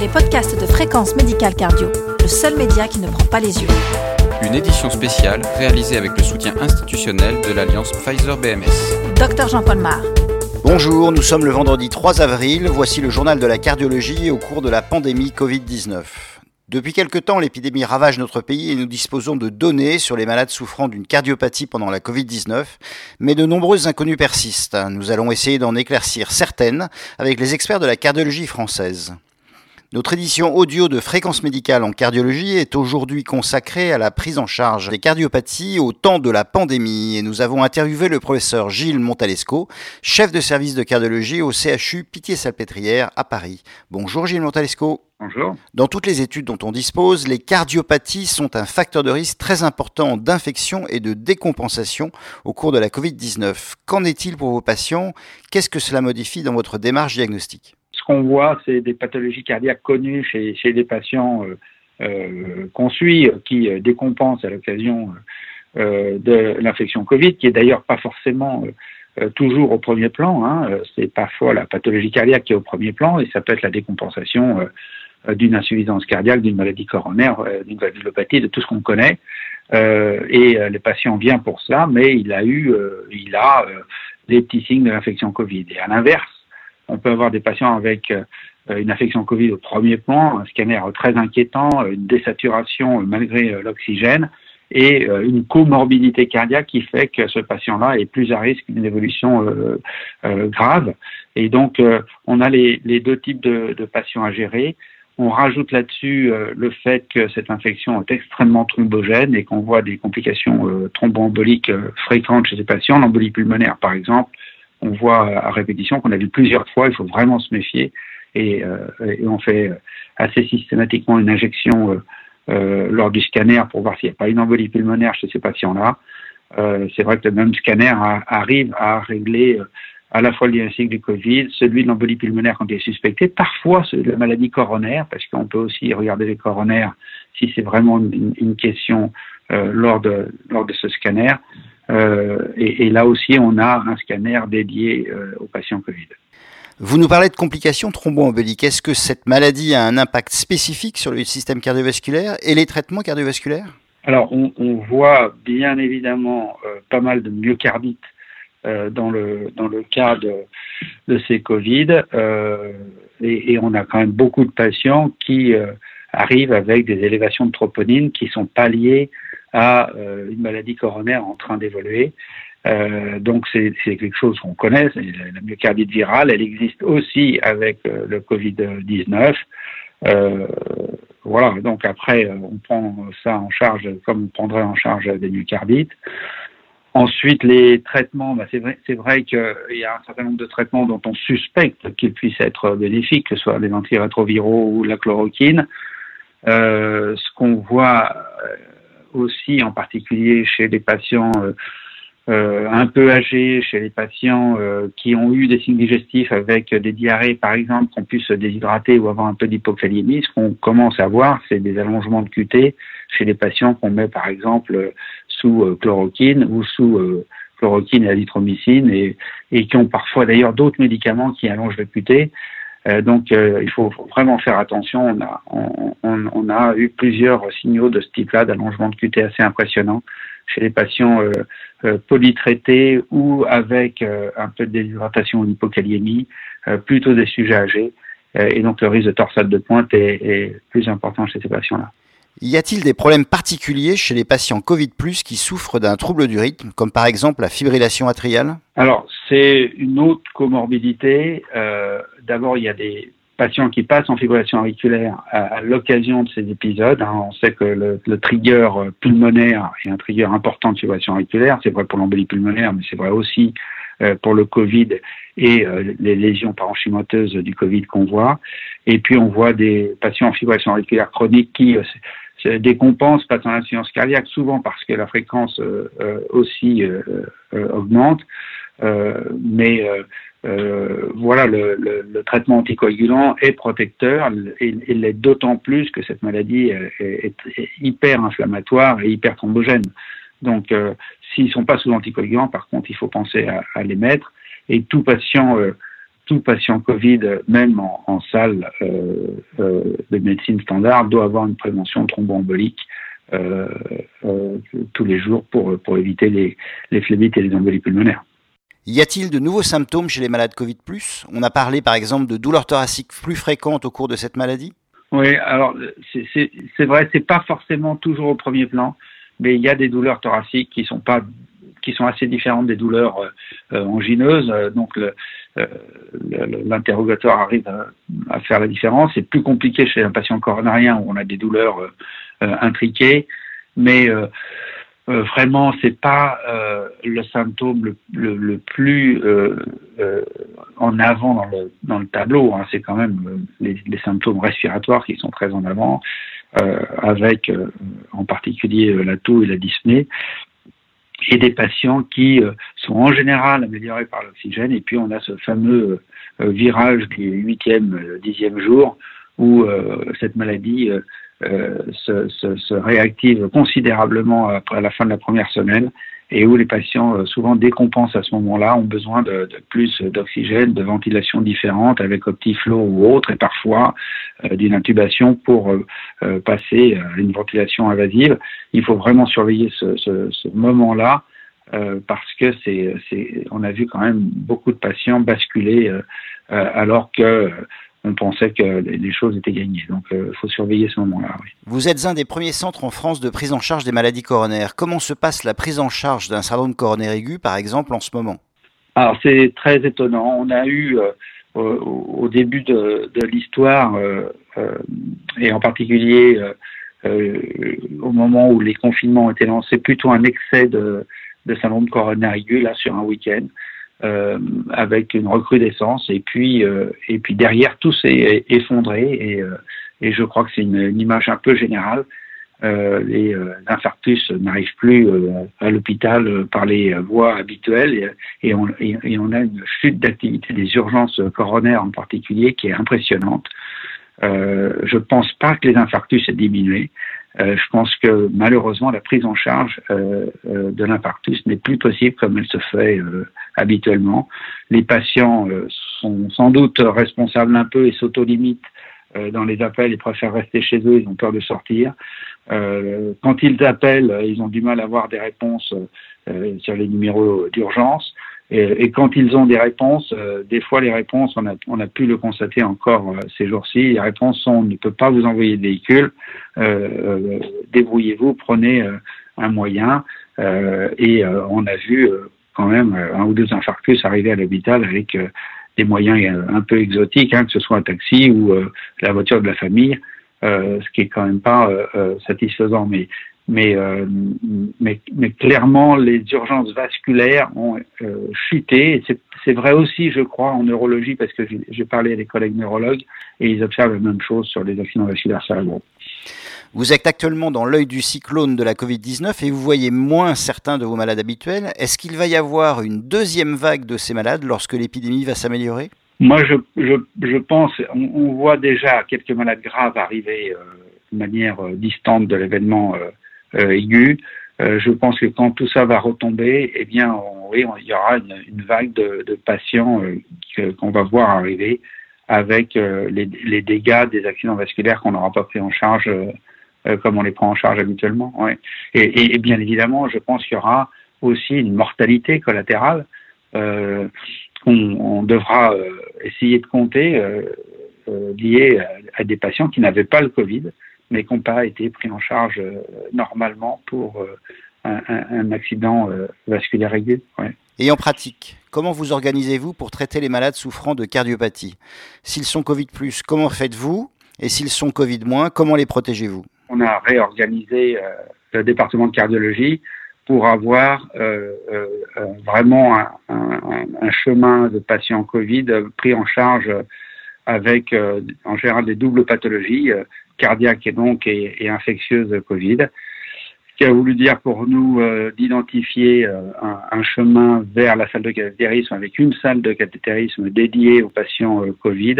les podcasts de Fréquence Médicale Cardio, le seul média qui ne prend pas les yeux. Une édition spéciale réalisée avec le soutien institutionnel de l'alliance Pfizer-BMS. Docteur Jean-Paul Mar. Bonjour, nous sommes le vendredi 3 avril. Voici le journal de la cardiologie au cours de la pandémie Covid-19. Depuis quelque temps, l'épidémie ravage notre pays et nous disposons de données sur les malades souffrant d'une cardiopathie pendant la Covid-19, mais de nombreuses inconnues persistent. Nous allons essayer d'en éclaircir certaines avec les experts de la cardiologie française. Notre édition audio de fréquence médicale en cardiologie est aujourd'hui consacrée à la prise en charge des cardiopathies au temps de la pandémie et nous avons interviewé le professeur Gilles Montalesco, chef de service de cardiologie au CHU Pitié-Salpêtrière à Paris. Bonjour Gilles Montalesco. Bonjour. Dans toutes les études dont on dispose, les cardiopathies sont un facteur de risque très important d'infection et de décompensation au cours de la Covid-19. Qu'en est-il pour vos patients? Qu'est-ce que cela modifie dans votre démarche diagnostique? Qu'on voit, c'est des pathologies cardiaques connues chez, chez des patients euh, euh, qu'on suit euh, qui euh, décompensent à l'occasion euh, de l'infection Covid, qui est d'ailleurs pas forcément euh, toujours au premier plan. Hein. C'est parfois la pathologie cardiaque qui est au premier plan et ça peut être la décompensation euh, d'une insuffisance cardiaque, d'une maladie coronaire, euh, d'une valvulopathie, de tout ce qu'on connaît. Euh, et le patient vient pour ça, mais il a eu, il a des petits signes de l'infection Covid. Et à l'inverse, on peut avoir des patients avec une infection Covid au premier plan, un scanner très inquiétant, une désaturation malgré l'oxygène et une comorbidité cardiaque qui fait que ce patient-là est plus à risque d'une évolution euh, euh, grave. Et donc, on a les, deux types de, patients à gérer. On rajoute là-dessus euh, le fait que cette infection est extrêmement thrombogène et qu'on voit des complications euh, thromboemboliques euh, fréquentes chez ces patients. L'embolie pulmonaire, par exemple, on voit à répétition qu'on a vu plusieurs fois, il faut vraiment se méfier. Et, et on fait assez systématiquement une injection lors du scanner pour voir s'il n'y a pas une embolie pulmonaire chez ces patients-là. C'est vrai que le même scanner arrive à régler à la fois le diagnostic du Covid, celui de l'embolie pulmonaire quand il est suspecté, parfois la maladie coronaire, parce qu'on peut aussi regarder les coronaires si c'est vraiment une, question euh, lors, de, lors de ce scanner. Euh, et, et, là aussi, on a un scanner dédié euh, aux patients Covid. Vous nous parlez de complications thromboemboliques. Est-ce que cette maladie a un impact spécifique sur le système cardiovasculaire et les traitements cardiovasculaires? Alors, on, on, voit bien évidemment euh, pas mal de myocardite euh, dans le dans le cas de, de ces Covid euh, et, et, on a quand même beaucoup de patients qui arrivent avec des élévations de troponine qui sont pas liées à euh, une maladie coronaire en train d'évoluer. Euh, donc c'est quelque chose qu'on connaît, la myocardite virale, elle existe aussi avec le Covid-19. voilà, donc après on prend ça en charge comme on prendrait en charge des myocardites. Ensuite, les traitements, bah c'est vrai, vrai qu'il y a un certain nombre de traitements dont on suspecte qu'ils puissent être bénéfiques, que ce soit les antirétroviraux ou la chloroquine. Euh, ce qu'on voit aussi, en particulier chez les patients euh, euh, un peu âgés, chez les patients euh, qui ont eu des signes digestifs avec des diarrhées, par exemple, qu'on puisse se déshydrater ou avoir un peu d'hypokaliémie, ce qu'on commence à voir, c'est des allongements de QT chez les patients qu'on met, par exemple, sous euh, chloroquine ou sous chloroquine et azithromycine et, et qui ont parfois d'ailleurs d'autres médicaments qui allongent le QT. Euh, donc euh, il faut, vraiment faire attention. On a, on, on, on a eu plusieurs signaux de ce type-là d'allongement de QT assez impressionnant chez les patients euh, euh, polytraités ou avec un peu de déshydratation ou d'hypokaliémie, plutôt des sujets âgés. et donc le risque de torsade de pointe est, est plus important chez ces patients-là. Y a-t-il des problèmes particuliers chez les patients Covid qui souffrent d'un trouble du rythme, comme par exemple la fibrillation atriale? Alors, c'est une autre comorbidité. Euh, D'abord, il y a des patients qui passent en fibrillation auriculaire à, l'occasion de ces épisodes. Hein. On sait que le, trigger pulmonaire est un trigger important de fibrillation auriculaire. C'est vrai pour l'embolie pulmonaire, mais c'est vrai aussi euh, pour le Covid et euh, les lésions parenchymateuses du Covid qu'on voit. Et puis, on voit des patients en fibrillation auriculaire chronique qui euh, décompense pas en insuffisance cardiaque, souvent parce que la fréquence euh, euh, aussi euh, augmente. Mais voilà, le, le, le, traitement anticoagulant est protecteur il l'est d'autant plus que cette maladie est, est, hyper inflammatoire et hyper thrombogène. Donc, s'ils sont pas sous anticoagulant, par contre, il faut penser à, à, les mettre. Et tout patient tout patient Covid, même en, salle de médecine standard, doit avoir une prévention thromboembolique tous les jours pour, pour éviter les, les phlébites et les embolies pulmonaires. Y a-t-il de nouveaux symptômes chez les malades Covid On a parlé par exemple de douleurs thoraciques plus fréquentes au cours de cette maladie? Oui, alors c'est vrai, c'est pas forcément toujours au premier plan, mais il y a des douleurs thoraciques qui sont pas qui sont assez différentes des douleurs euh, angineuses. Donc l'interrogatoire arrive à, faire la différence. C'est plus compliqué chez un patient coronarien où on a des douleurs euh, intriquées, mais euh, vraiment, c'est pas euh, le symptôme le, plus euh, en avant dans le, tableau. Hein. C'est quand même les, les, symptômes respiratoires qui sont très en avant, avec en particulier la toux et la dyspnée, et des patients qui sont en général améliorés par l'oxygène. Et puis on a ce fameux virage du huitième, dixième jour où cette maladie se, se, se, réactive considérablement après la fin de la première semaine et où les patients euh, souvent décompensent à ce moment-là, ont besoin de, plus d'oxygène, de ventilation différente avec Optiflow ou autre, et parfois euh, d'une intubation pour euh, passer à une ventilation invasive. Il faut vraiment surveiller ce, ce, ce moment-là parce que c'est, on a vu quand même beaucoup de patients basculer alors que on pensait que les choses étaient gagnées. Donc il euh, faut surveiller ce moment-là. Vous êtes un des premiers centres en France de prise en charge des maladies coronaires. Comment se passe la prise en charge d'un syndrome coronaire aigu, par exemple, en ce moment? Alors c'est très étonnant. On a eu euh, au début de, l'histoire, euh, et en particulier au moment où les confinements ont été lancés, plutôt un excès de, de syndrome coronaire aigu, là, sur un week-end. Euh, avec une recrudescence et puis euh, et puis derrière tout s'est effondré et, euh, et je crois que c'est une, image un peu générale. les infarctus n'arrivent plus à l'hôpital par les voies habituelles et, on, et, on, a une chute d'activité des urgences coronaires en particulier qui est impressionnante. Euh, je pense pas que les infarctus aient diminué. Euh, je pense que malheureusement la prise en charge euh, euh de l'infarctus n'est plus possible comme elle se fait euh, habituellement. Les patients sont sans doute responsables un peu et s'autolimitent dans les appels, ils préfèrent rester chez eux, ils ont peur de sortir. quand ils appellent, ils ont du mal à avoir des réponses sur les numéros d'urgence. Et, quand ils ont des réponses, euh, des fois les réponses, on a, on a pu le constater encore euh, ces jours-ci, les réponses sont on ne peut pas vous envoyer de véhicule, euh, débrouillez-vous, prenez un moyen. et on a vu quand même un ou deux infarctus arriver à l'hôpital avec des moyens un peu exotiques, hein, que ce soit un taxi ou la voiture de la famille. ce qui est quand même pas satisfaisant. Mais mais, euh, mais, mais, clairement, les urgences vasculaires ont euh, chuté. C'est vrai aussi, je crois, en neurologie, parce que j'ai parlé à des collègues neurologues et ils observent la même chose sur les accidents vasculaires cérébraux. Vous êtes actuellement dans l'œil du cyclone de la Covid-19 et vous voyez moins certains de vos malades habituels. Est-ce qu'il va y avoir une deuxième vague de ces malades lorsque l'épidémie va s'améliorer? Moi, je, je, je, pense, on, on, voit déjà quelques malades graves arriver euh, de manière distante de l'événement aiguë. Euh, je pense que quand tout ça va retomber, eh bien, oui, il y aura une, vague de, de patients euh, qu'on va voir arriver avec les, les, dégâts des accidents vasculaires qu'on n'aura pas pris en charge comme on les prend en charge habituellement. Ouais. Et, et, bien évidemment, je pense qu'il y aura aussi une mortalité collatérale euh, qu'on on devra essayer de compter euh, liée à, des patients qui n'avaient pas le Covid mais qui n'ont pas été pris en charge euh, normalement pour euh, un, un, accident euh, vasculaire aigu. Ouais. Et en pratique, comment vous organisez-vous pour traiter les malades souffrant de cardiopathie? S'ils sont Covid+, comment faites-vous? Et s'ils sont Covid-, comment les protégez-vous? On a réorganisé le département de cardiologie pour avoir euh, euh, vraiment un, un, un, chemin de patients Covid pris en charge avec en général des doubles pathologies, cardiaque et donc et, infectieuse Covid. Ce qui a voulu dire pour nous euh, d'identifier euh, un, chemin vers la salle de cathétérisme avec une salle de cathétérisme dédiée aux patients euh, Covid.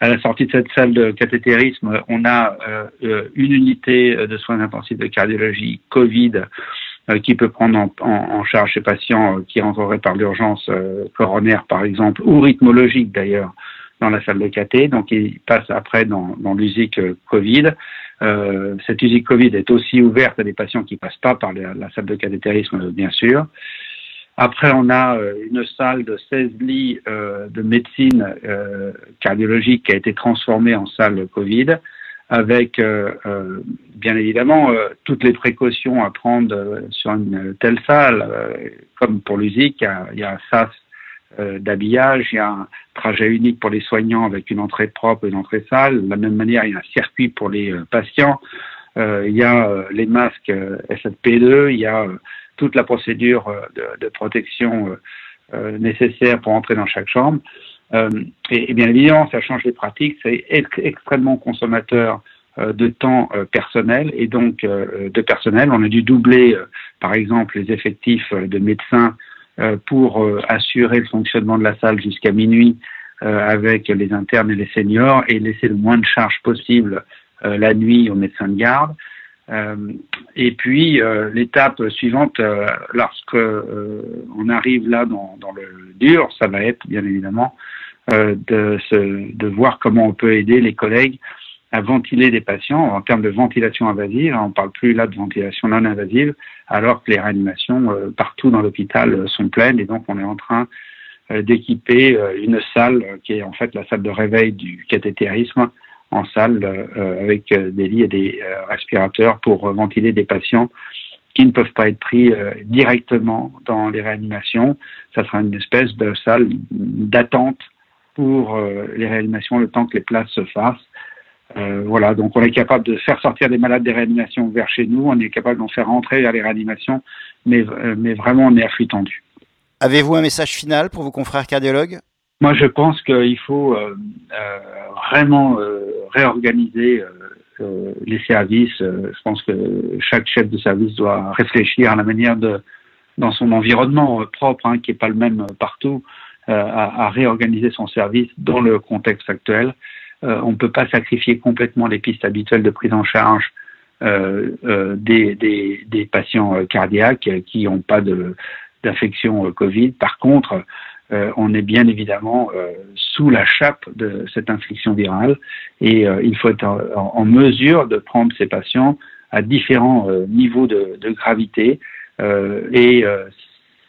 À la sortie de cette salle de cathétérisme, on a une unité de soins intensifs de cardiologie Covid qui peut prendre en, charge ces patients qui rentreraient par l'urgence coronaire, par exemple, ou rythmologique d'ailleurs, dans la salle de caté. Donc, il passe après dans, l'USIC Covid. Euh, cette usine Covid est aussi ouverte à des patients qui passent pas par la, salle de cathétérisme, bien sûr. Après, on a euh, une salle de 16 lits euh, de médecine cardiologique qui a été transformée en salle Covid, avec bien évidemment toutes les précautions à prendre sur une telle salle, comme pour l'USIC, il y a, un SAS d'habillage, il y a un trajet unique pour les soignants avec une entrée propre et une entrée sale. De la même manière, il y a un circuit pour les euh, patients. Euh, il y a euh, les masques SFP2, il y a toute la procédure de, protection nécessaire pour entrer dans chaque chambre. Et, bien évidemment, ça change les pratiques. C'est extrêmement consommateur de temps personnel et donc de personnel. On a dû doubler, par exemple, les effectifs de médecins euh, pour euh, assurer le fonctionnement de la salle jusqu'à minuit euh, avec les internes et les seniors et laisser le moins de charges possible la nuit aux médecins de garde. et puis l'étape suivante, lorsque on arrive là dans, dans, le dur, ça va être bien évidemment de, se, de voir comment on peut aider les collègues à ventiler des patients en termes de ventilation invasive. On ne parle plus là de ventilation non invasive, alors que les réanimations euh, partout dans l'hôpital euh, sont pleines et donc on est en train euh, d'équiper une salle qui est en fait la salle de réveil du cathétérisme en salle avec des lits et des respirateurs pour ventiler des patients qui ne peuvent pas être pris directement dans les réanimations. Ça sera une espèce de salle d'attente pour les réanimations le temps que les places se fassent euh, voilà, donc on est capable de faire sortir des malades des réanimations vers chez nous, on est capable d'en faire rentrer vers les réanimations, mais, euh, mais vraiment on est à flux tendu. Avez-vous un message final pour vos confrères cardiologues? Moi je pense qu'il faut euh, vraiment réorganiser les services. je pense que chaque chef de service doit réfléchir à la manière de, dans son environnement propre, hein, qui n'est pas le même partout, à, à réorganiser son service dans le contexte actuel. Euh, on ne peut pas sacrifier complètement les pistes habituelles de prise en charge euh, euh, des, patients cardiaques qui n'ont pas d'infection Covid. Par contre, on est bien évidemment sous la chape de cette infection virale et il faut être en, mesure de prendre ces patients à différents niveaux de, de gravité et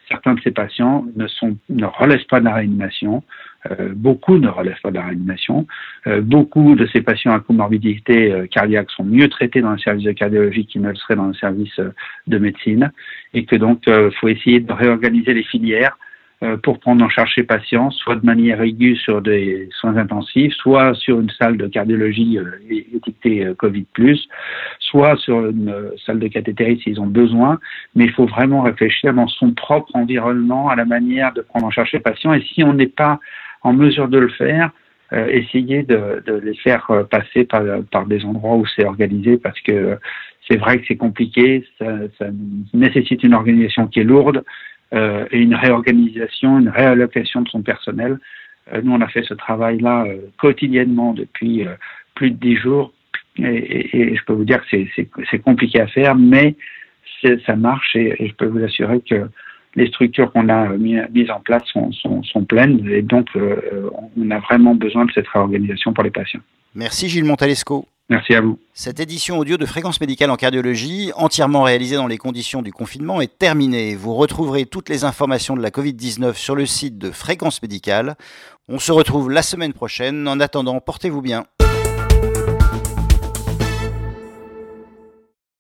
certains de ces patients ne, relèvent pas de la réanimation, euh, beaucoup ne relèvent pas de la réanimation, euh, beaucoup de ces patients à comorbidité euh, cardiaque sont mieux traités dans le service de cardiologie qu'ils ne le seraient dans le service de médecine, et que donc il faut essayer de réorganiser les filières pour prendre en charge ces patients, soit de manière aiguë sur des soins intensifs, soit sur une salle de cardiologie euh, étiquetée euh, Covid+, soit sur une salle de cathétérisme s'ils ont besoin, mais il faut vraiment réfléchir dans son propre environnement à la manière de prendre en charge ces patients, et si on n'est pas en mesure de le faire, essayer de, de, les faire passer par, par des endroits où c'est organisé, parce que c'est vrai que c'est compliqué, ça, ça nécessite une organisation qui est lourde, euh, et une réorganisation, une réallocation de son personnel. Euh, nous, on a fait ce travail-là euh, quotidiennement depuis plus de dix jours et, je peux vous dire que c'est compliqué à faire, mais ça marche et, je peux vous assurer que les structures qu'on a mises en place sont, pleines et donc on a vraiment besoin de cette réorganisation pour les patients. Merci Gilles Montalesco. Merci à vous. Cette édition audio de Fréquence médicale en cardiologie, entièrement réalisée dans les conditions du confinement, est terminée. Vous retrouverez toutes les informations de la Covid-19 sur le site de Fréquence médicale. On se retrouve la semaine prochaine. En attendant, portez-vous bien.